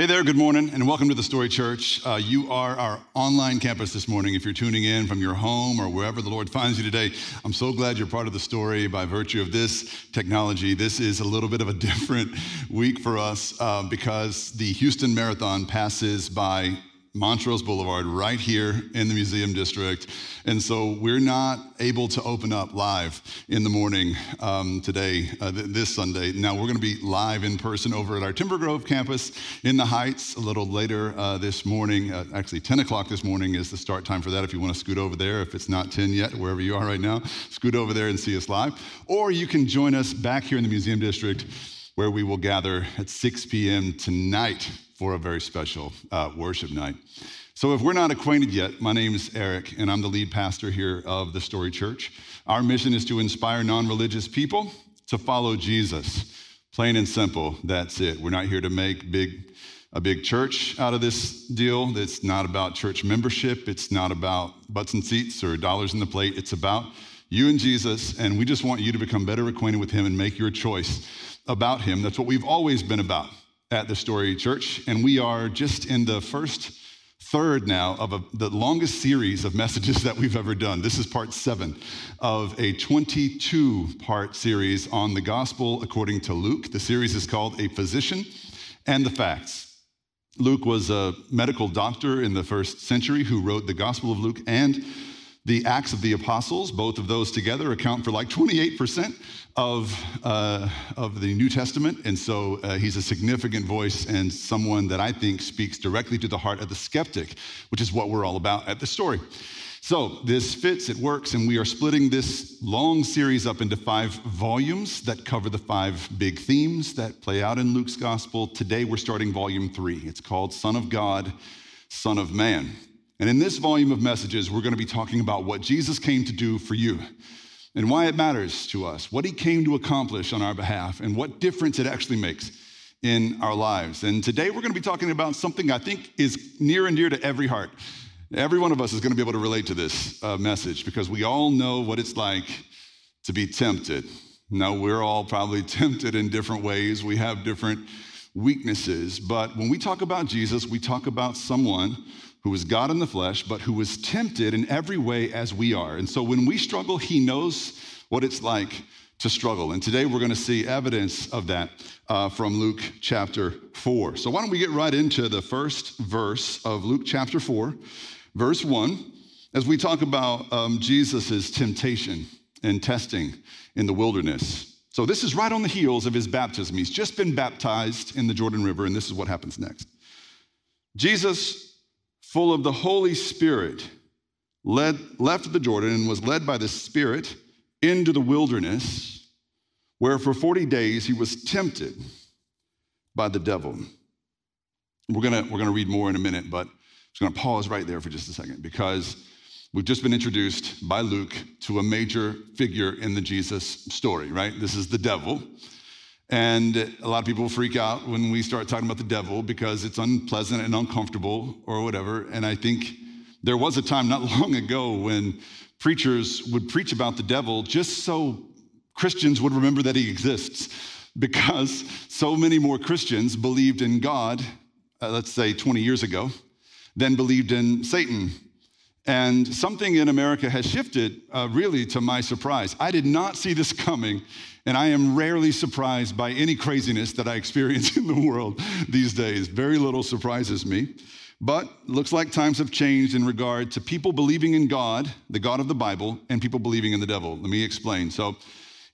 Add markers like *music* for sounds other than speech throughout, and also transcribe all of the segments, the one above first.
Hey there, good morning, and welcome to the Story Church. Uh, you are our online campus this morning. If you're tuning in from your home or wherever the Lord finds you today, I'm so glad you're part of the story by virtue of this technology. This is a little bit of a *laughs* different week for us uh, because the Houston Marathon passes by Montrose Boulevard right here in the museum district. And so we're not able to open up live in the morning um, today, uh, th- this Sunday. Now we're going to be live in person over at our Timber Grove campus in the Heights a little later uh, this morning. Uh, actually, 10 o'clock this morning is the start time for that. If you want to scoot over there, if it's not 10 yet, wherever you are right now, scoot over there and see us live. Or you can join us back here in the museum district where we will gather at 6 p.m. tonight for a very special uh, worship night. So, if we're not acquainted yet, my name is Eric, and I'm the lead pastor here of the Story Church. Our mission is to inspire non religious people to follow Jesus. Plain and simple, that's it. We're not here to make big, a big church out of this deal. It's not about church membership, it's not about butts and seats or dollars in the plate. It's about you and Jesus, and we just want you to become better acquainted with Him and make your choice about Him. That's what we've always been about at the Story Church, and we are just in the first third now of a, the longest series of messages *laughs* that we've ever done. This is part seven of a 22 part series on the gospel according to Luke. The series is called A Physician and the Facts. Luke was a medical doctor in the first century who wrote the Gospel of Luke and the Acts of the Apostles, both of those together, account for like 28% of, uh, of the New Testament. And so uh, he's a significant voice and someone that I think speaks directly to the heart of the skeptic, which is what we're all about at the story. So this fits, it works, and we are splitting this long series up into five volumes that cover the five big themes that play out in Luke's gospel. Today we're starting volume three. It's called Son of God, Son of Man. And in this volume of messages, we're going to be talking about what Jesus came to do for you and why it matters to us, what he came to accomplish on our behalf, and what difference it actually makes in our lives. And today we're going to be talking about something I think is near and dear to every heart. Every one of us is going to be able to relate to this uh, message because we all know what it's like to be tempted. Now, we're all probably *laughs* tempted in different ways, we have different weaknesses, but when we talk about Jesus, we talk about someone who was God in the flesh, but who was tempted in every way as we are. And so when we struggle, he knows what it's like to struggle. And today we're going to see evidence of that uh, from Luke chapter 4. So why don't we get right into the first verse of Luke chapter 4, verse 1, as we talk about um, Jesus' temptation and testing in the wilderness. So this is right on the heels of his baptism. He's just been baptized in the Jordan River, and this is what happens next. Jesus full of the Holy Spirit, led, left the Jordan and was led by the Spirit into the wilderness, where for 40 days he was tempted by the devil. We're gonna, we're gonna read more in a minute, but I'm just gonna pause right there for just a second because we've just been introduced by Luke to a major figure in the Jesus story, right? This is the devil. And a lot of people freak out when we start talking about the devil because it's unpleasant and uncomfortable or whatever. And I think there was a time not *laughs* long ago when preachers would preach about the devil just so Christians would remember that he exists *laughs* because so many more Christians believed in God, uh, let's say 20 years ago, than believed in Satan. And something in America has shifted, uh, really to my surprise. I did not see this coming and I am rarely surprised by any craziness that I experience *laughs* in the world these days. Very little surprises me. But looks like times have changed in regard to people believing in God, the God of the Bible, and people believing in the devil. Let me explain. So,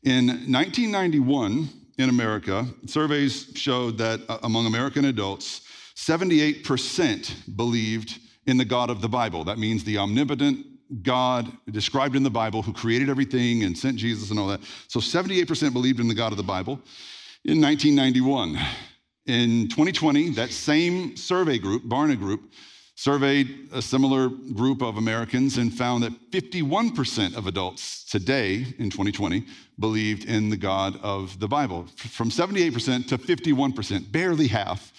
in 1991 in America, surveys showed that uh, among American adults, 78% believed in the God of the Bible. That means the omnipotent, God described in the Bible who created everything and sent Jesus and all that. So 78% believed in the God of the Bible in 1991. In 2020, that same survey group, Barna Group, surveyed a similar group of Americans and found that 51% of adults today in 2020 believed in the God of the Bible. From 78% to 51%, barely half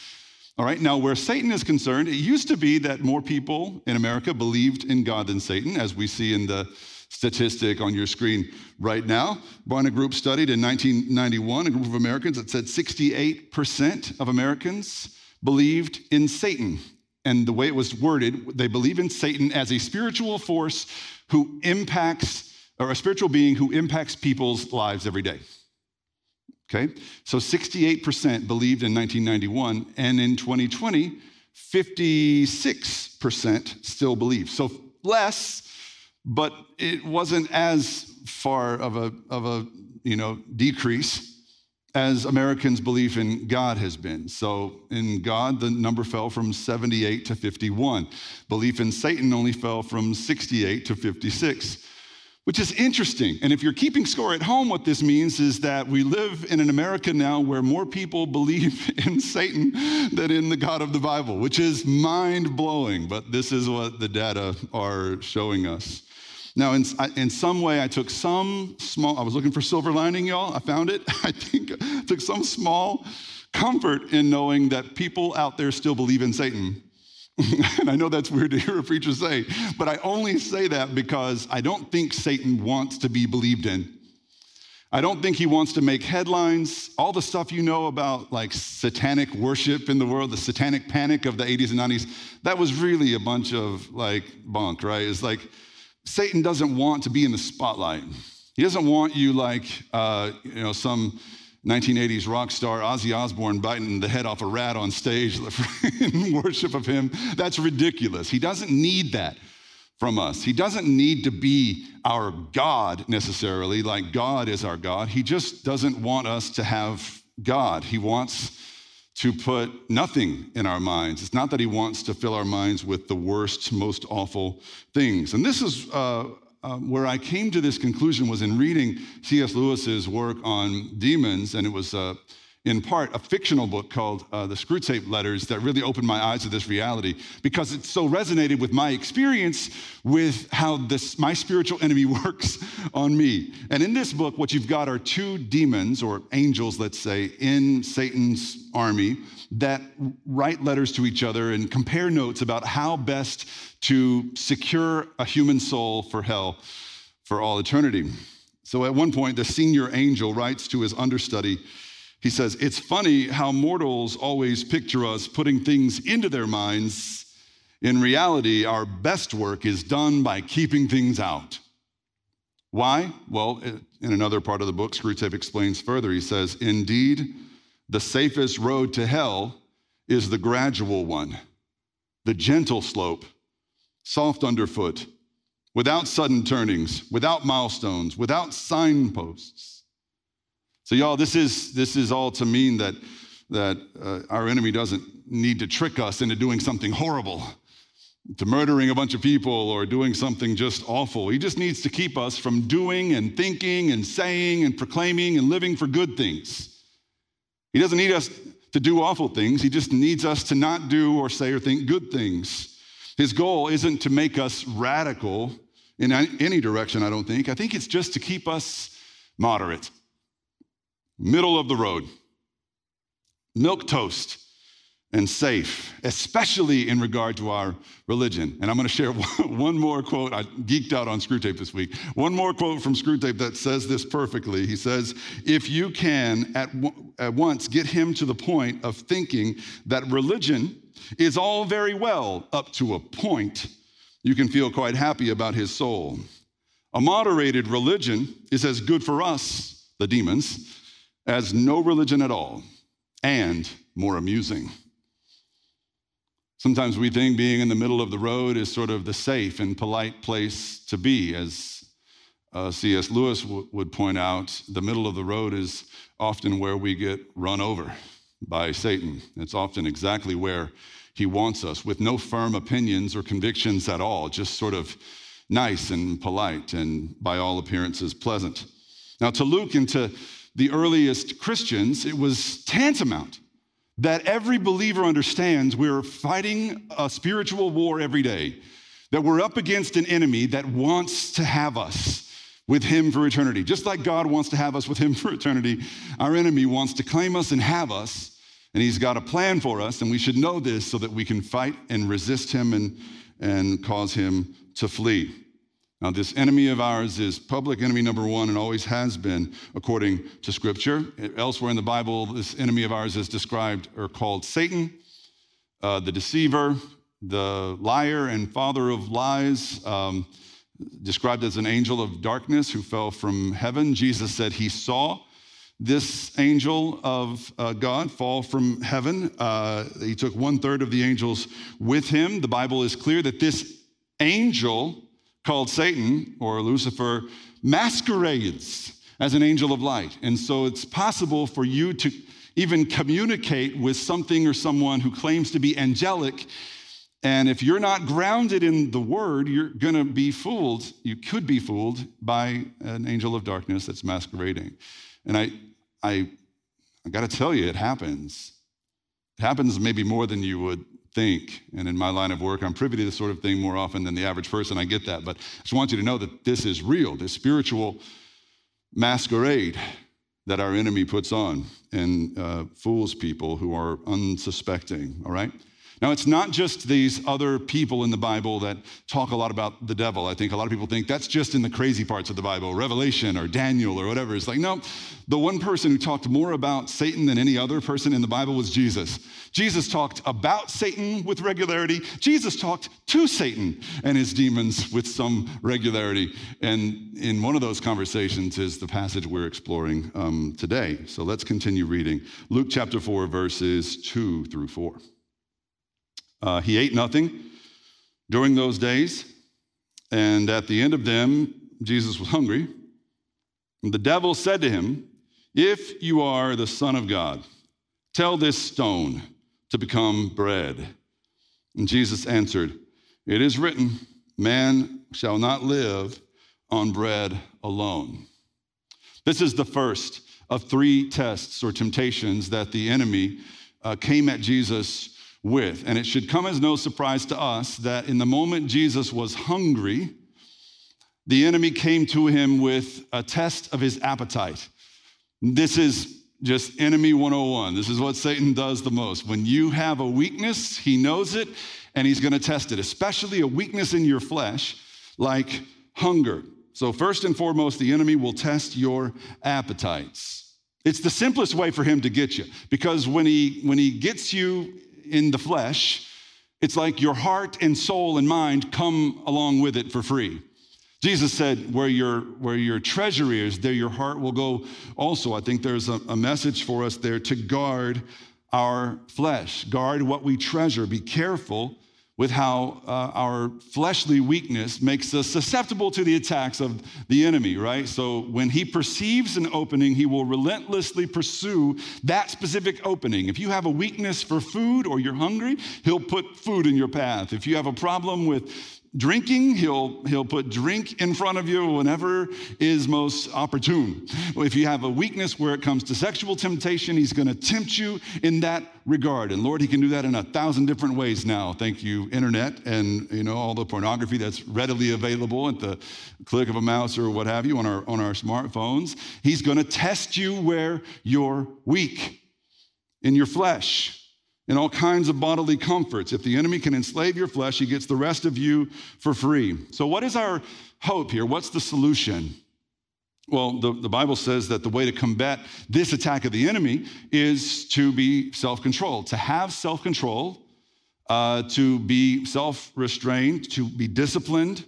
all right, now where Satan is concerned, it used to be that more people in America believed in God than Satan, as we see in the statistic on your screen right now. Barna Group studied in 1991 a group of Americans that said 68% of Americans believed in Satan. And the way it was worded, they believe in Satan as a spiritual force who impacts, or a spiritual being who impacts people's lives every day. Okay? So 68% believed in 1991, and in 2020, 56% still believe. So less, but it wasn't as far of a, of a you know, decrease as Americans' belief in God has been. So in God, the number fell from 78 to 51. Belief in Satan only fell from 68 to 56 which is interesting. And if you're keeping score at home, what this means is that we live in an America now where more people believe *laughs* in Satan than in the God of the Bible, which is mind blowing. But this is what the data are showing us. Now, in, in some way, I took some small, I was looking for silver lining, y'all. I found it. *laughs* I think I took some small comfort in knowing that people out there still believe in Satan. *laughs* and I know that's weird to hear a preacher say, but I only say that because I don't think Satan wants to be believed in. I don't think he wants to make headlines. All the stuff you know about like satanic worship in the world, the satanic panic of the 80s and 90s, that was really a bunch of like bunk, right? It's like Satan doesn't want to be in the spotlight. He doesn't want you like, uh, you know, some 1980s rock star Ozzy Osbourne biting the head off a rat on stage *laughs* in worship of him. That's ridiculous. He doesn't need that from us. He doesn't need to be our God necessarily, like God is our God. He just doesn't want us to have God. He wants to put nothing in our minds. It's not that he wants to fill our minds with the worst, most awful things. And this is uh, um, where I came to this conclusion was in reading C.S. Lewis's work on demons, and it was uh, in part a fictional book called uh, The Screwtape Letters that really opened my eyes to this reality because it so resonated with my experience with how this my spiritual enemy *laughs* works on me. And in this book, what you've got are two demons or angels, let's say, in Satan's army that write letters to each other and compare notes about how best to secure a human soul for hell for all eternity. So at one point, the senior angel writes to his understudy, he says, It's funny how mortals always picture us putting things into their minds. In reality, our best work is done by keeping things out. Why? Well, in another part of the book, Screwtape explains further. He says, Indeed, the safest road to hell is the gradual one, the gentle slope, soft underfoot, without sudden turnings, without milestones, without signposts. So, y'all, this is, this is all to mean that, that uh, our enemy doesn't need to trick us into doing something horrible, to murdering a bunch of people or doing something just awful. He just needs to keep us from doing and thinking and saying and proclaiming and living for good things. He doesn't need us to do awful things, He just needs us to not do or say or think good things. His goal isn't to make us radical in any direction, I don't think. I think it's just to keep us moderate, middle of the road, milk toast and safe, especially in regard to our religion. And I'm going to share *laughs* one more quote. I geeked out on Screwtape this week. One more quote from Screwtape that says this perfectly. He says, If you can at, at once get him to the point of thinking that religion is all very well up to a point, you can feel quite happy about his soul. A moderated religion is as good for us, the demons, as no religion at all, and more amusing. Sometimes we think being in the middle of the road is sort of the safe and polite place to be. As uh, C.S. Lewis w- would point out, the middle of the road is often where we get run over by Satan. It's often exactly where he wants us, with no firm opinions or convictions at all, just sort of nice and polite and by all appearances pleasant. Now, to Luke and to the earliest Christians, it was tantamount that every believer understands we're fighting a spiritual war every day, that we're up against an enemy that wants to have us with him for eternity. Just like God wants to have us with him for eternity, our enemy wants to claim us and have us, and he's got a plan for us, and we should know this so that we can fight and resist him and, and cause him to flee. Now, this enemy of ours is public enemy number one and always has been, according to Scripture. Elsewhere in the Bible, this enemy of ours is described or called Satan. uh, the deceiver, the liar and father of lies, um, described as an angel of darkness who fell from heaven. Jesus said he saw this angel of uh, God fall from heaven. Uh, he took one third of the angels with him. The Bible is clear that this angel called Satan or Lucifer masquerades as an angel of light. And so it's possible for you to even communicate with something or someone who claims to be angelic. And if you're not grounded in the word, you're going to be fooled. You could be fooled by an angel of darkness that's masquerading. And I, I, I got to tell you, it happens. It happens maybe more than you would think. And in my line of work, I'm privy to this sort of thing more often than the average person. I get that. But I just want you to know that this is real, this spiritual masquerade that our enemy puts on and uh, fools people who are unsuspecting, all right? Now, it's not just these other people in the Bible that talk a lot about the devil. I think a lot of people think that's just in the crazy parts of the Bible, Revelation or Daniel or whatever. It's like, no, the one person who talked more about Satan than any other person in the Bible was Jesus. Jesus talked about Satan with regularity. Jesus talked to Satan and his demons with some regularity. And in one of those conversations is the passage we're exploring um, today. So let's continue reading Luke chapter 4, verses 2 through 4. Uh, he ate nothing during those days, and at the end of them, Jesus was hungry. And the devil said to him, If you are the Son of God, tell this stone to become bread. And Jesus answered, It is written, Man shall not live on bread alone. This is the first of three tests or temptations that the enemy uh, came at Jesus with. And it should come as no surprise to us that in the moment Jesus was hungry, the enemy came to him with a test of his appetite. This is just enemy 101. This is what Satan does the most. When you have a weakness, he knows it and he's going to test it, especially a weakness in your flesh like hunger. So, first and foremost, the enemy will test your appetites. It's the simplest way for him to get you because when he, when he gets you in the flesh, it's like your heart and soul and mind come along with it for free. Jesus said, where your, where your treasure is, there your heart will go also. I think there's a, a message for us there to guard our flesh, guard what we treasure. Be careful with how uh, our fleshly weakness makes us susceptible to the attacks of the enemy, right? So when he perceives an opening, he will relentlessly pursue that specific opening. If you have a weakness for food or you're hungry, he'll put food in your path. If you have a problem with Drinking, he'll, he'll put drink in front of you whenever is most opportune. If you have a weakness where it comes to sexual temptation, he's going to tempt you in that regard. And Lord, he can do that in a thousand different ways now. Thank you, internet, and you know all the pornography that's readily available at the click of a mouse or what have you on our on our smartphones. He's going to test you where you're weak in your flesh and all kinds of bodily comforts. If the enemy can enslave your flesh, he gets the rest of you for free. So, what is our hope here? What's the solution? Well, the, the Bible says that the way to combat this attack of the enemy is to be self controlled, to have self control, uh, to be self restrained, to be disciplined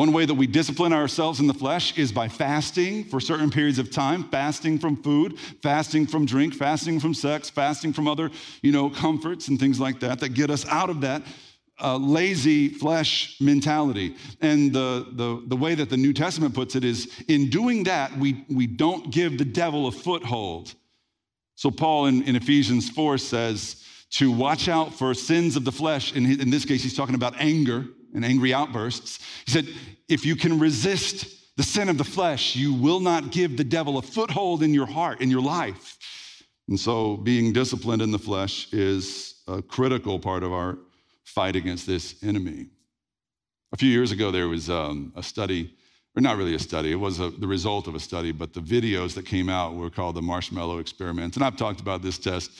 one way that we discipline ourselves in the flesh is by fasting for certain periods of time, fasting from food, fasting from drink, fasting from sex, fasting from other, you know, comforts and things like that that get us out of that uh, lazy flesh mentality. And the, the, the way that the New Testament puts it is in doing that, we, we don't give the devil a foothold. So, Paul in, in Ephesians 4 says to watch out for sins of the flesh. In, in this case, he's talking about anger and angry outbursts. He said, if you can resist the sin of the flesh, you will not give the devil a foothold in your heart, in your life. And so, being disciplined in the flesh is a critical part of our fight against this enemy. A few years ago, there was um, a study, or not really a study, it was a, the result of a study, but the videos that came out were called the marshmallow experiments. And I've talked about this test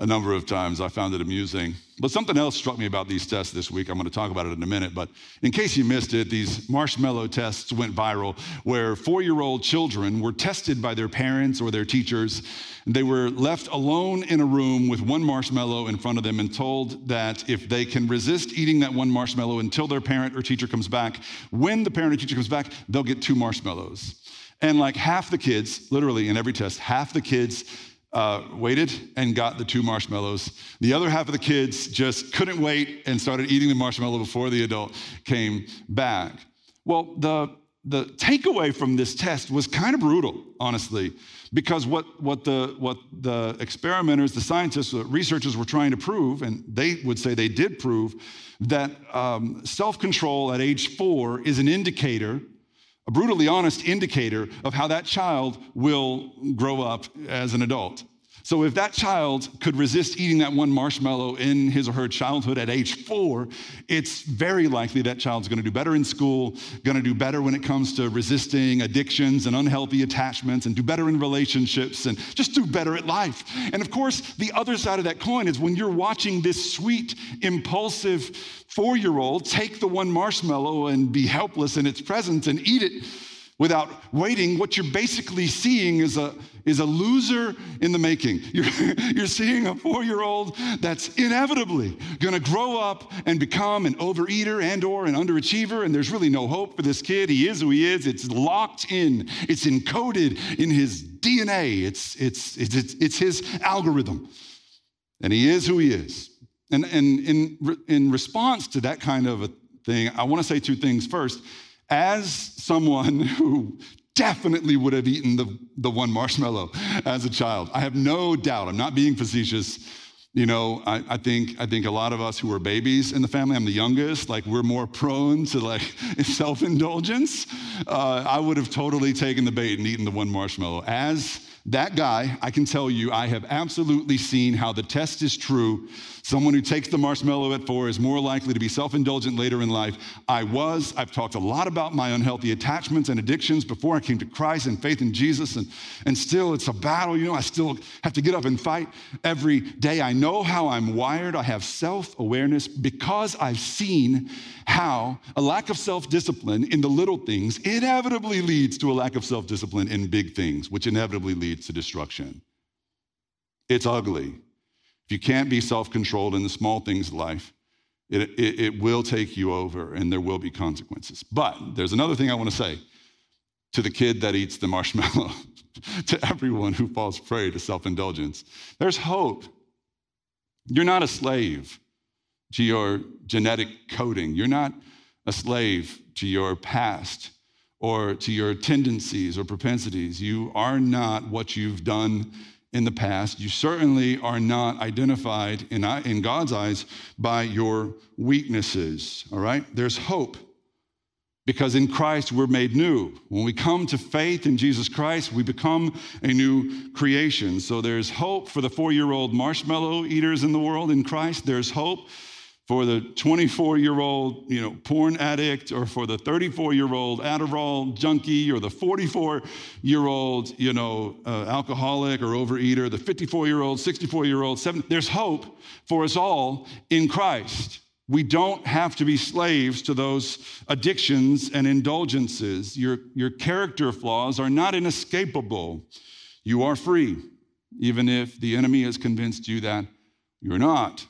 a number of times. I found it amusing. But something else struck me about these tests this week. I'm going to talk about it in a minute. But in case you missed it, these marshmallow tests went viral where four year old children were tested by their parents or their teachers. They were left alone in a room with one marshmallow in front of them and told that if they can resist eating that one marshmallow until their parent or teacher comes back, when the parent or teacher comes back, they'll get two marshmallows. And like half the kids, literally in every test, half the kids uh, waited and got the two marshmallows. The other half of the kids just couldn't wait and started eating the marshmallow before the adult came back. Well, the, the takeaway from this test was kind of brutal, honestly, because what, what, the, what the experimenters, the scientists, the researchers were trying to prove, and they would say they did prove, that um, self control at age four is an indicator a brutally honest indicator of how that child will grow up as an adult. So, if that child could resist eating that one marshmallow in his or her childhood at age four, it's very likely that child's gonna do better in school, gonna do better when it comes to resisting addictions and unhealthy attachments, and do better in relationships, and just do better at life. And of course, the other side of that coin is when you're watching this sweet, impulsive four year old take the one marshmallow and be helpless in its presence and eat it without waiting, what you're basically seeing is a, is a loser in the making. *laughs* You're, you're seeing a four-year-old that's inevitably gonna grow up and become an overeater and or an underachiever, and there's really no hope for this kid. He is who he is. It's locked in. It's encoded in his DNA. It's, it's, it's, it's, it's his algorithm. And he is who he is. And, and in, in response to that kind of a thing, I wanna say two things. First, as someone *laughs* who definitely would have eaten the, the one marshmallow *laughs* as a child, I have no doubt, I'm not being facetious. You know, I, I, think I think a lot of us who are babies in the family, I'm the youngest, like we're more prone to like *laughs* self-indulgence. Uh, I would have totally taken the bait and eaten the one marshmallow. As that guy, I can tell you, I have absolutely seen how the test is true. Someone who takes the marshmallow at four is more likely to be self indulgent later in life. I was. I've talked a lot about my unhealthy attachments and addictions before I came to Christ and faith in Jesus. And, and still, it's a battle. You know, I still have to get up and fight every day. I know how I'm wired. I have self awareness because I've seen how a lack of self discipline in the little things inevitably leads to a lack of self discipline in big things, which inevitably leads to destruction. It's ugly. If you can't be self controlled in the small things of life, it, it, it, will take you over and there will be consequences. But there's another thing I want to say to the kid that eats the marshmallow, *laughs* to everyone who falls prey to self indulgence. There's hope. You're not a slave to your genetic coding. You're not a slave to your past or to your tendencies or propensities. You are not what you've done in the past. You certainly are not identified in, in God's eyes by your weaknesses, all right? There's hope because in Christ we're made new. When we come to faith in Jesus Christ, we become a new creation. So there's hope for the four year old marshmallow eaters in the world in Christ. There's hope for the 24 year old you know porn addict or for the 34 year old adderall junkie or the 44 year old you know uh, alcoholic or overeater the 54 year old 64 year old seven there's hope for us all in christ. We don't have to be slaves to those addictions and indulgences. Your, your character flaws are not inescapable. You are free even if the enemy has convinced you that you're not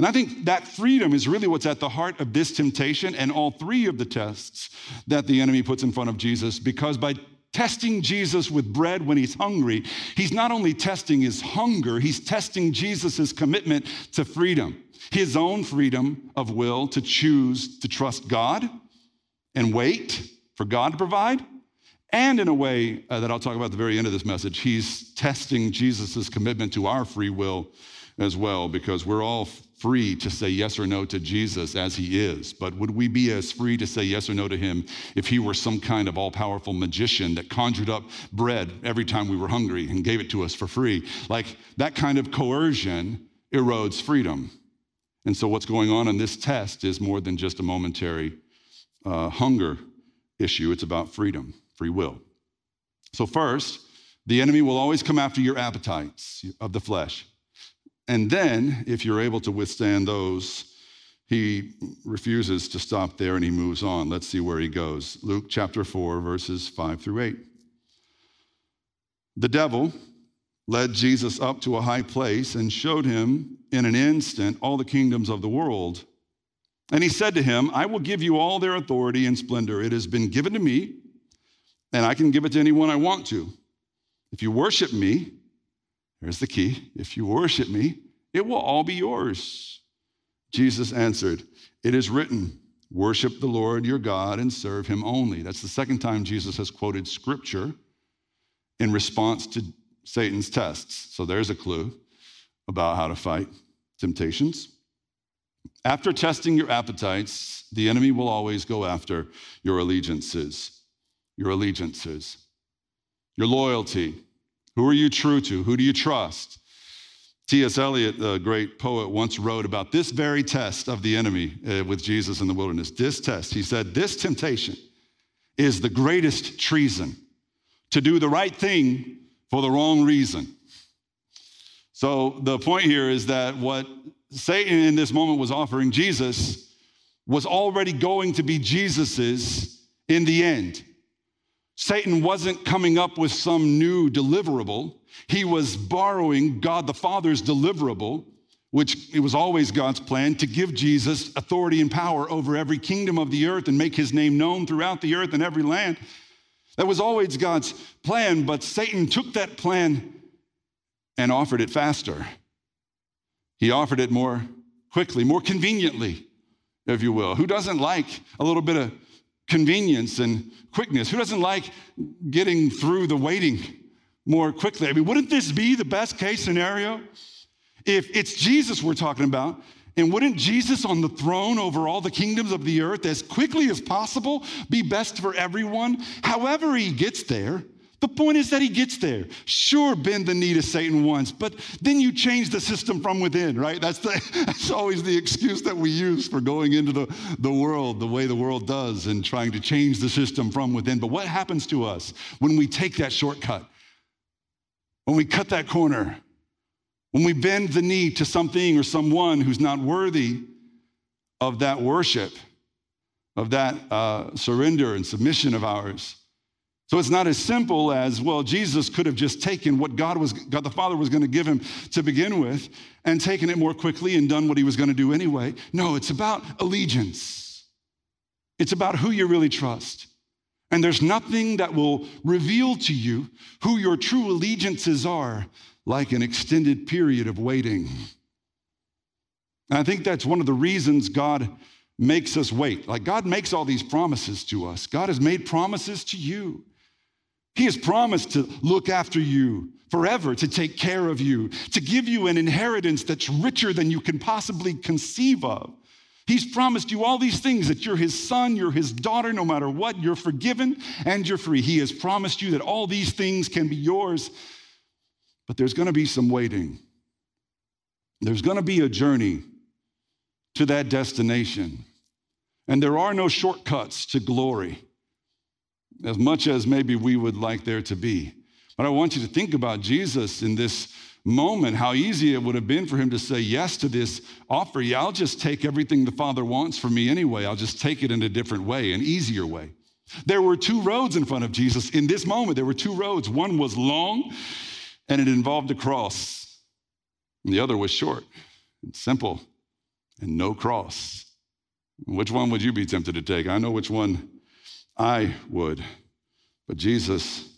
and I think that freedom is really what's at the heart of this temptation and all three of the tests that the enemy puts in front of Jesus, because by testing Jesus with bread when he's hungry, he's not only testing his hunger, he's testing Jesus' commitment to freedom, his own freedom of will to choose to trust God and wait for God to provide. And in a way uh, that I'll talk about at the very end of this message, he's testing Jesus' commitment to our free will as well, because we're all free to say yes or no to Jesus as he is, but would we be as free to say yes or no to him if he were some kind of all powerful magician that conjured up bread every time we were hungry and gave it to us for free? Like that kind of coercion erodes freedom. And so, what's going on in this test is more than just a momentary uh, hunger issue, it's about freedom, free will. So, first, the enemy will always come after your appetites of the flesh. And then, if you're able to withstand those, he refuses to stop there and he moves on. Let's see where he goes. Luke chapter 4, verses 5 through 8. The devil led Jesus up to a high place and showed him in an instant all the kingdoms of the world. And he said to him, I will give you all their authority and splendor. It has been given to me, and I can give it to anyone I want to. If you worship me, here's the key if you worship me, it will all be yours. Jesus answered, It is written, worship the Lord your God and serve him only. That's the second time Jesus has quoted scripture in response to Satan's tests. So there's a clue about how to fight temptations. After testing your appetites, the enemy will always go after your allegiances. Your allegiances, your loyalty. Who are you true to? Who do you trust? T.S. Eliot, the great poet, once wrote about this very test of the enemy uh, with Jesus in the wilderness. This test, he said, this temptation is the greatest treason to do the right thing for the wrong reason. So the point here is that what Satan in this moment was offering Jesus was already going to be Jesus's in the end. Satan wasn't coming up with some new deliverable. He was borrowing God the Father's deliverable, which it was always God's plan to give Jesus authority and power over every kingdom of the earth and make his name known throughout the earth and every land. That was always God's plan, but Satan took that plan and offered it faster. He offered it more quickly, more conveniently, if you will. Who doesn't like a little bit of convenience and quickness? Who doesn't like getting through the waiting more quickly? I mean, wouldn't this be the best case scenario? If it's Jesus we're talking about, and wouldn't Jesus on the throne over all the kingdoms of the earth as quickly as possible be best for everyone? However, he gets there, the point is that he gets there. Sure, bend the knee to Satan once, but then you change the system from within, right? That's, the, *laughs* that's always the excuse that we use for going into the, the world the way the world does and trying to change the system from within. But what happens to us when we take that shortcut? When we cut that corner? When we bend the knee to something or someone who's not worthy of that worship, of that uh, surrender and submission of ours? So it's not as simple as, well, Jesus could have just taken what God was, God the Father was going to give him to begin with and taken it more quickly and done what he was going to do anyway. No, it's about allegiance. It's about who you really trust. And there's nothing that will reveal to you who your true allegiances are like an extended period of waiting. And I think that's one of the reasons God makes us wait. Like God makes all these promises to us. God has made promises to you. He has promised to look after you forever, to take care of you, to give you an inheritance that's richer than you can possibly conceive of. He's promised you all these things that you're his son, you're his daughter, no matter what, you're forgiven and you're free. He has promised you that all these things can be yours, but there's gonna be some waiting. There's gonna be a journey to that destination. And there are no shortcuts to glory as much as maybe we would like there to be. But I want you to think about Jesus in this moment, how easy it would have been for him to say yes to this offer. Yeah, I'll just take everything the Father wants for me anyway. I'll just take it in a different way, an easier way. There were two roads in front of Jesus in this moment. There were two roads. One was long and it involved a cross, and the other was short and simple and no cross. Which one would you be tempted to take? I know which one I would. But Jesus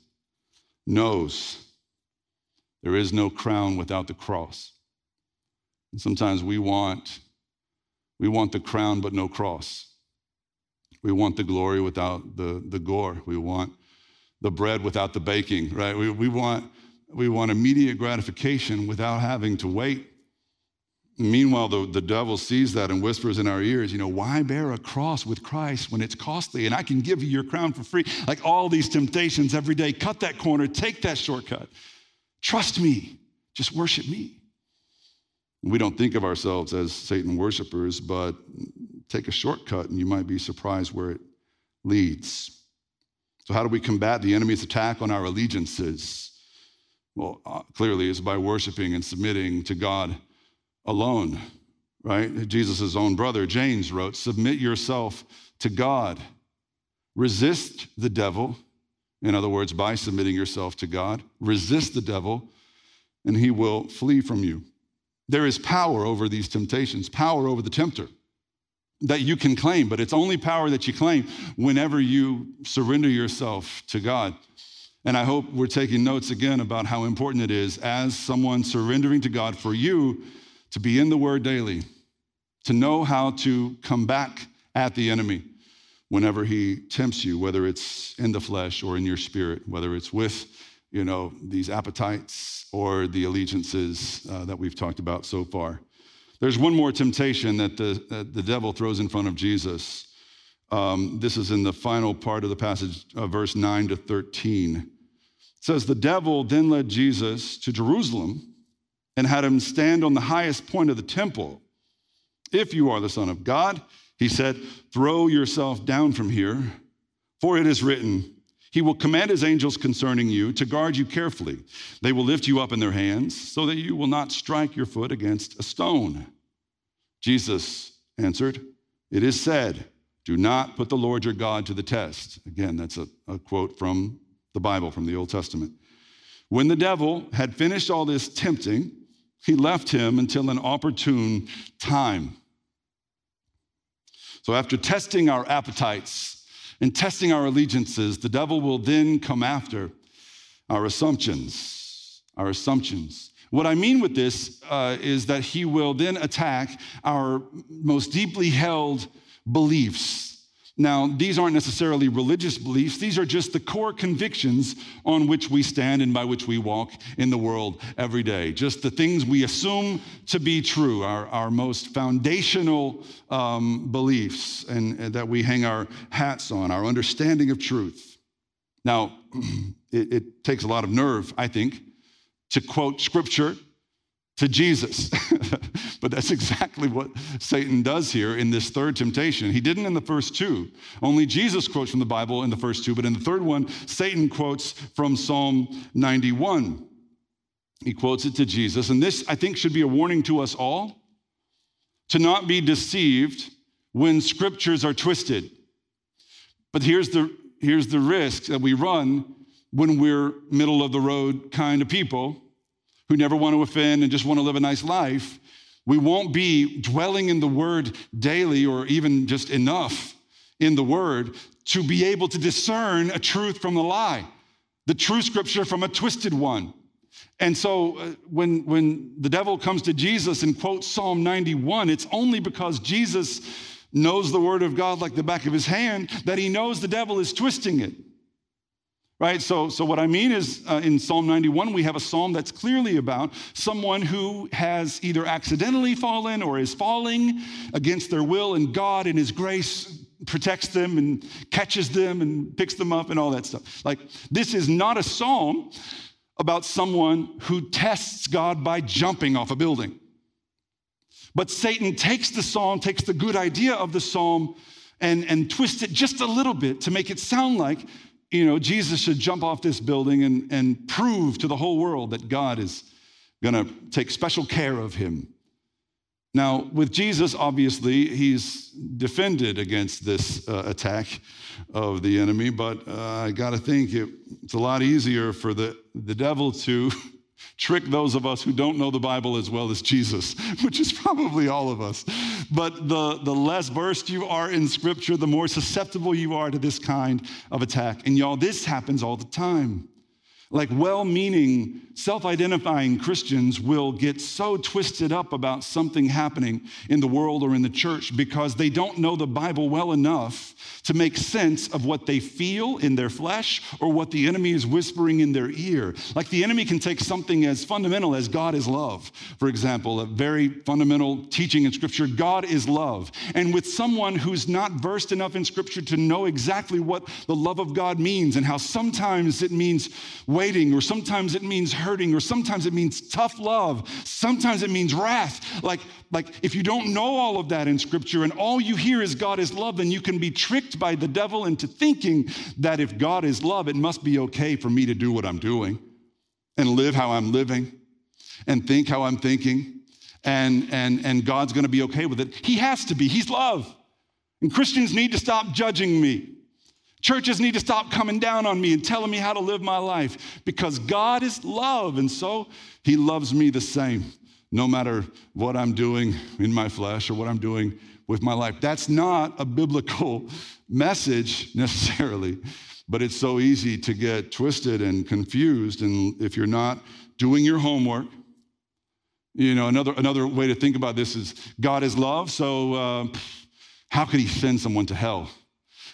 knows there is no crown without the cross. And sometimes we want we want the crown but no cross. We want the glory without the, the gore. We want the bread without the baking, right? We, we, want, we want immediate gratification without having to wait. Meanwhile, the, the devil sees that and whispers in our ears, you know, why bear a cross with Christ when it's costly and I can give you your crown for free? Like all these temptations every day. Cut that corner, take that shortcut. Trust me, just worship me. We don't think of ourselves as Satan worshipers, but take a shortcut and you might be surprised where it leads. So, how do we combat the enemy's attack on our allegiances? Well, uh, clearly, it's by worshiping and submitting to God alone, right? Jesus' own brother, James, wrote, Submit yourself to God. Resist the devil, in other words, by submitting yourself to God. Resist the devil, and he will flee from you. There is power over these temptations, power over the tempter that you can claim, but it's only power that you claim whenever you surrender yourself to God. And I hope we're taking notes again about how important it is as someone surrendering to God for you to be in the Word daily, to know how to come back at the enemy whenever he tempts you, whether it's in the flesh or in your spirit, whether it's with you know these appetites or the allegiances uh, that we've talked about so far. There's one more temptation that the, that the devil throws in front of Jesus. Um, this is in the final part of the passage, uh, verse 9 to 13. It says, The devil then led Jesus to Jerusalem and had him stand on the highest point of the temple. If you are the Son of God, he said, Throw yourself down from here, for it is written, he will command his angels concerning you to guard you carefully. They will lift you up in their hands so that you will not strike your foot against a stone. Jesus answered, It is said, Do not put the Lord your God to the test. Again, that's a, a quote from the Bible, from the Old Testament. When the devil had finished all this tempting, he left him until an opportune time. So, after testing our appetites, and testing our allegiances, the devil will then come after our assumptions. Our assumptions. What I mean with this uh, is that he will then attack our most deeply held beliefs now, these aren't necessarily religious beliefs, these are just the core convictions on which we stand and by which we walk in the world every day. Just the things we assume to be true, our, our most foundational um, beliefs, and, and, that we hang our hats on, our understanding of truth. Now, *clears throat* it, it takes a lot of nerve, I think, to quote scripture to Jesus. *laughs* but that's *laughs* exactly what Satan does here in this third temptation. He didn't in the first two. Only Jesus quotes from the Bible in the first two, but in the third one, Satan quotes from Psalm 91. He quotes it to Jesus. And this, I think, should be a warning to us all to not be deceived when scriptures are twisted. But here's the, here's the risk that we run when we're middle of the road kind of people who never want to offend and just want to live a nice life, we won't be dwelling in the word daily or even just enough in the word to be able to discern a truth from the lie, the true scripture from a twisted one. And so uh, when, when the devil comes to Jesus and quotes Psalm 91, it's only because Jesus knows the word of God like the back of his hand that he knows the devil is twisting it right? So, so what I mean is uh, in Psalm 91, we have a psalm that's clearly about someone who has either accidentally fallen or is falling against their will, and God, in His grace, protects them and catches them and picks them up and all that stuff. Like, this is not a psalm about someone who tests God by jumping off a building. But Satan takes the psalm, takes the good idea of the psalm, and, and twists it just a little bit to make it sound like you know, Jesus should jump off this building and, and prove to the whole world that God is going to take special care of him. Now, with Jesus, obviously, he's defended against this uh, attack of the enemy, but uh, I got to think it, it's a lot easier for the, the devil to *laughs* trick those of us who don't know the Bible as well as Jesus, *laughs* which is probably all of us. But the, the less versed you are in Scripture, the more susceptible you are to this kind of attack. And y'all, this happens all the time. Like well meaning, self identifying Christians will get so twisted up about something happening in the world or in the church because they don't know the Bible well enough to make sense of what they feel in their flesh or what the enemy is whispering in their ear. Like the enemy can take something as fundamental as God is love, for example, a very fundamental teaching in Scripture God is love. And with someone who's not versed enough in Scripture to know exactly what the love of God means and how sometimes it means waiting, or sometimes it means hurting, or sometimes it means tough love, sometimes it means wrath. Like, like if you don't know all of that in scripture and all you hear is God is love, then you can be tricked by the devil into thinking that if God is love, it must be okay for me to do what I'm doing and live how I'm living and think how I'm thinking and, and, and God's to be okay with it. He has to be. He's love. And Christians need to stop judging me. Churches need to stop coming down on me and telling me how to live my life because God is love. And so He loves me the same, no matter what I'm doing in my flesh or what I'm doing with my life. That's not a biblical *laughs* message necessarily, but it's so easy to get twisted and confused. And if you're not doing your homework, you know, another, another way to think about this is God is love, so uh, how could He send someone to hell?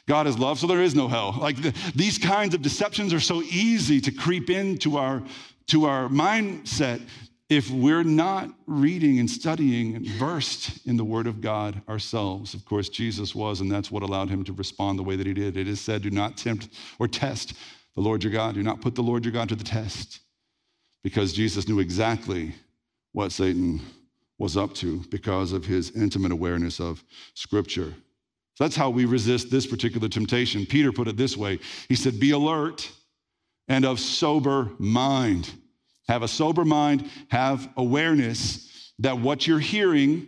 God is love, so there is no hell. Like the, these kinds of deceptions are so easy to creep into our, to our mindset if we're not reading and studying and versed in the Word of God ourselves. Of course, Jesus was, and that's what allowed him to respond the way that he did. It is said, Do not tempt or test the Lord your God. Do not put the Lord your God to the test. Because Jesus knew exactly what Satan was up to because of his intimate awareness of Scripture. So that's how we resist this particular temptation. Peter put it this way He said, Be alert and of sober mind. Have a sober mind, have awareness that what you're hearing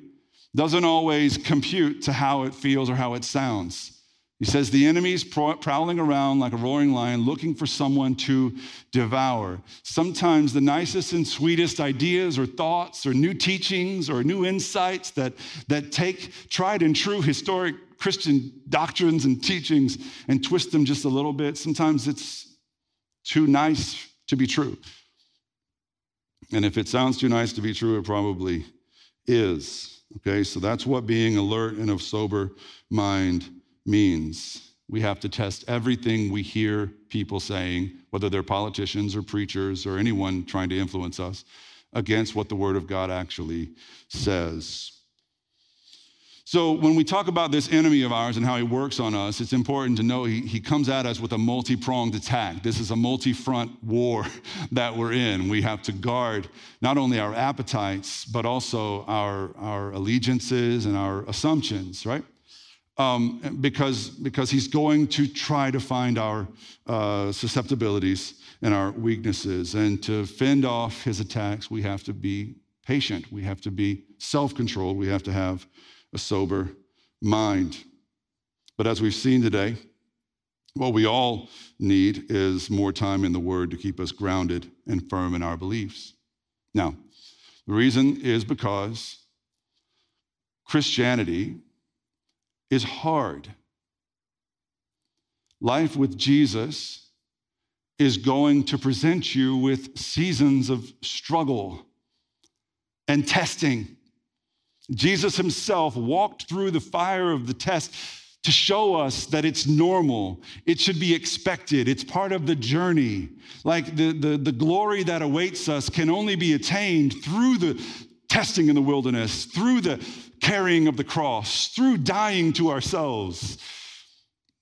doesn't always compute to how it feels or how it sounds. He says, The enemy's prowling around like a roaring lion looking for someone to devour. Sometimes the nicest and sweetest ideas or thoughts or new teachings or new insights that, that take tried and true historic Christian doctrines and teachings and twist them just a little bit. Sometimes it's too nice to be true. And if it sounds too nice to be true, it probably is. Okay, so that's what being alert and of sober mind means. We have to test everything we hear people saying, whether they're politicians or preachers or anyone trying to influence us, against what the Word of God actually says. So, when we talk about this enemy of ours and how he works on us, it's important to know he, he comes at us with a multi pronged attack. This is a multi front war *laughs* that we're in. We have to guard not only our appetites, but also our, our allegiances and our assumptions, right? Um, because, because he's going to try to find our uh, susceptibilities and our weaknesses. And to fend off his attacks, we have to be patient, we have to be self controlled, we have to have a sober mind. But as we've seen today, what we all need is more time in the Word to keep us grounded and firm in our beliefs. Now, the reason is because Christianity is hard. Life with Jesus is going to present you with seasons of struggle and testing Jesus himself walked through the fire of the test to show us that it's normal. It should be expected. It's part of the journey. Like the, the, the glory that awaits us can only be attained through the testing in the wilderness, through the carrying of the cross, through dying to ourselves.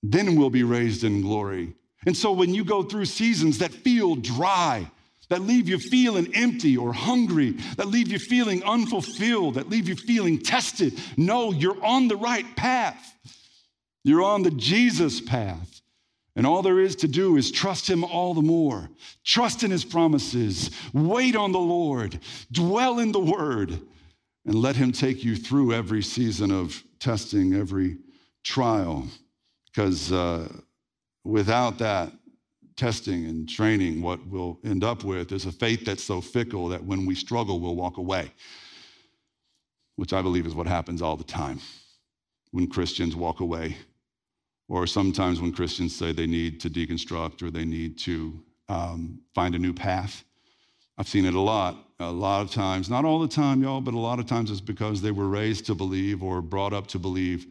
Then we'll be raised in glory. And so when you go through seasons that feel dry, that leave you feeling empty or hungry, that leave you feeling unfulfilled, that leave you feeling tested. No, you're on the right path. You're on the Jesus path. And all there is to do is trust Him all the more. Trust in His promises. Wait on the Lord. Dwell in the Word. And let Him take you through every season of testing, every trial. Because uh, without that, testing and training, what we'll end up with is a faith that's so fickle that when we struggle, we'll walk away, which I believe is what happens all the time when Christians walk away, or sometimes when Christians say they need to deconstruct or they need to um, find a new path. I've seen it a lot, a lot of times, not all the time, y'all, but a lot of times it's because they were raised to believe or brought up to believe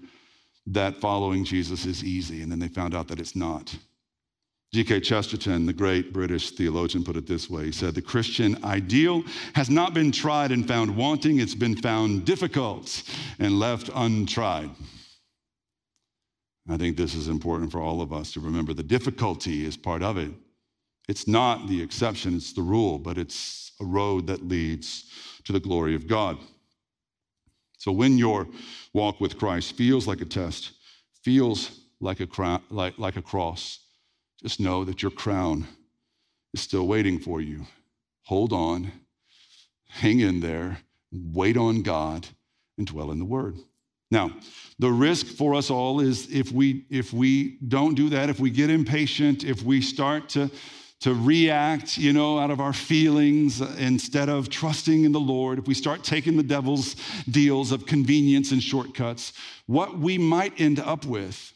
that following Jesus is easy, and then they found out that it's not. G.K. Chesterton, the great British theologian, put it this way He said, The Christian ideal has not been tried and found wanting, it's been found difficult and left untried. I think this is important for all of us to remember. The difficulty is part of it. It's not the exception, it's the rule, but it's a road that leads to the glory of God. So when your walk with Christ feels like a test, feels like a, like, like a cross, just know that your crown is still waiting for you. Hold on, hang in there, wait on God, and dwell in the Word. Now, the risk for us all is if we if we don't do that, if we get impatient, if we start to to react, you know, out of our feelings instead of trusting in the Lord, if we start taking the devil's deals of convenience and shortcuts, what we might end up with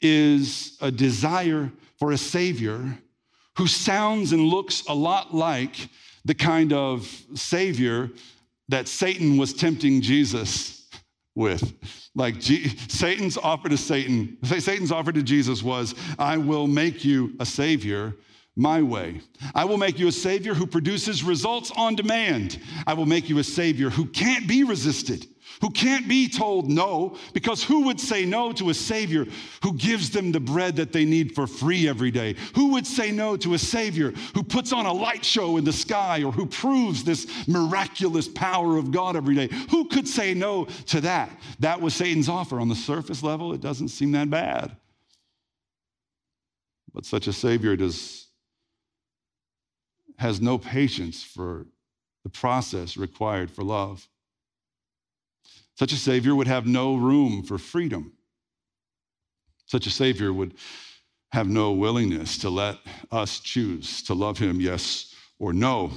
is a desire for a savior who sounds and looks a lot like the kind of savior that Satan was tempting Jesus with. Like G- Satan's offer to Satan, Satan's offer to Jesus was, I will make you a savior my way. I will make you a savior who produces results on demand. I will make you a savior who can't be resisted, who can't be told no, because who would say no to a savior who gives them the bread that they need for free every day? Who would say no to a savior who puts on a light show in the sky or who proves this miraculous power of God every day? Who could say no to that? That was Satan's offer. On the surface level, it doesn't seem that bad. But such a savior does has no patience for the process required for love. Such a Savior would have no room for freedom. Such a Savior would have no willingness to let us choose to love Him, yes or no.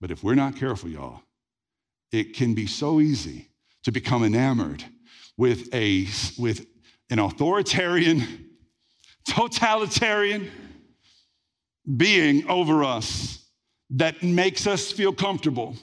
But if we're not careful, y'all, it can be so easy to become enamored with, a, with an authoritarian, totalitarian, being over us that makes us feel comfortable,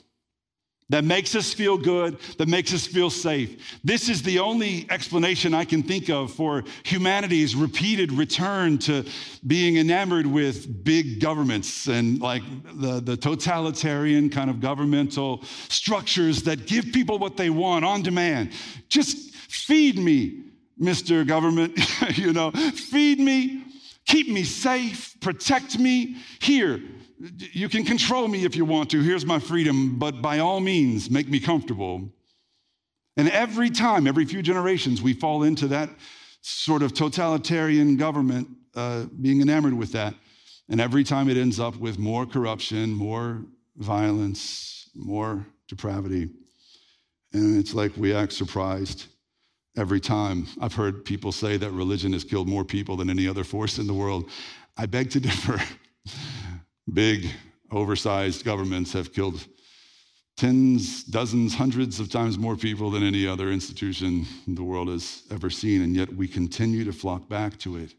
that makes us feel good, that makes us feel safe. This is the only explanation I can think of for humanity's repeated return to being enamored with big governments and like the, the totalitarian kind of governmental structures that give people what they want on demand. Just feed me, Mr. Government, *laughs* you know, feed me keep me safe, protect me. Here, you can control me if you want to. Here's my freedom, but by all means, make me comfortable. And every time, every few generations, we fall into that sort of totalitarian government, uh, being enamored with that. And every time it ends up with more corruption, more violence, more depravity. And it's like we act surprised every time. I've heard people say that religion has killed more people than any other force in the world. I beg to differ. *laughs* Big, oversized governments have killed tens, dozens, hundreds of times more people than any other institution the world has ever seen, and yet we continue to flock back to it.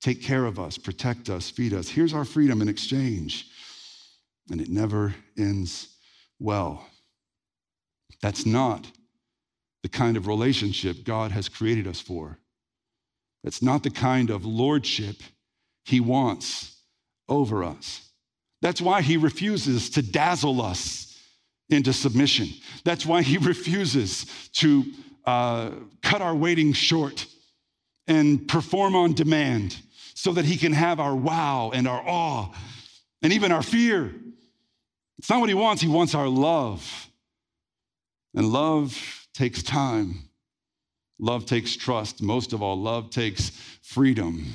Take care of us, protect us, feed us. Here's our freedom in exchange. And it never ends well. That's not the kind of relationship God has created us for. That's not the kind of lordship He wants over us. That's why He refuses to dazzle us into submission. That's why He *laughs* refuses to uh, cut our waiting short and perform on demand so that He can have our wow and our awe and even our fear. It's not what He wants, He wants our love. And love takes time. Love takes trust. Most of all, love takes freedom.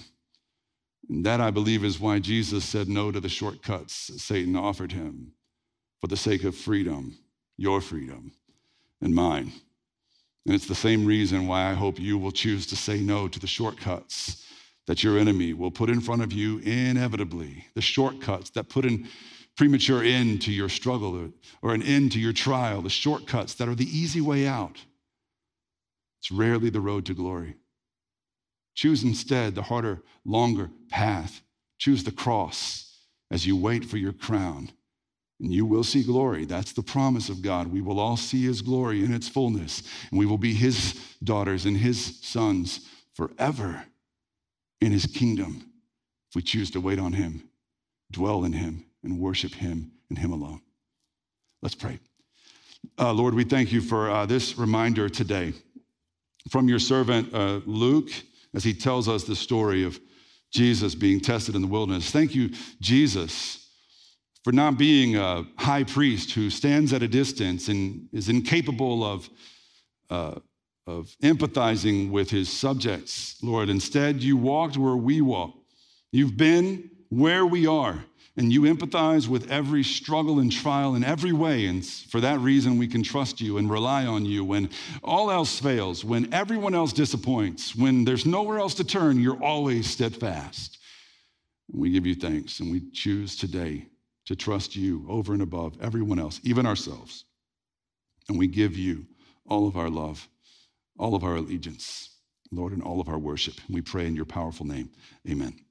That, I believe, is why Jesus said no to the shortcuts Satan offered him for the sake of freedom, your freedom and mine. And it's the same reason why I hope you will choose to say no to the shortcuts that your enemy will put in front of you inevitably, the shortcuts that put in premature end to your struggle or an end to your trial, the shortcuts that are the easy way out. It's rarely the road to glory. Choose instead the harder, longer path. Choose the cross as you wait for your crown, and you will see glory. That's the promise of God. We will all see his glory in its fullness, and we will be his daughters and his sons forever in his kingdom if we choose to wait on him, dwell in him, and worship Him and Him alone. Let's pray. Uh, Lord, we thank you for uh, this reminder today from your servant uh, Luke as he tells us the story of Jesus being tested in the wilderness. Thank you, Jesus, for not being a high priest who stands at a distance and is incapable of, uh, of empathizing with his subjects, Lord. Instead, you walked where we walk. You've been where we are And you empathize with every struggle and trial in every way. And for that reason, we can trust you and rely on you when all else fails, when everyone else disappoints, when there's nowhere else to turn, you're always steadfast. We give you thanks and we choose today to trust you over and above everyone else, even ourselves. And we give you all of our love, all of our allegiance, Lord, and all of our worship. We pray in your powerful name. Amen.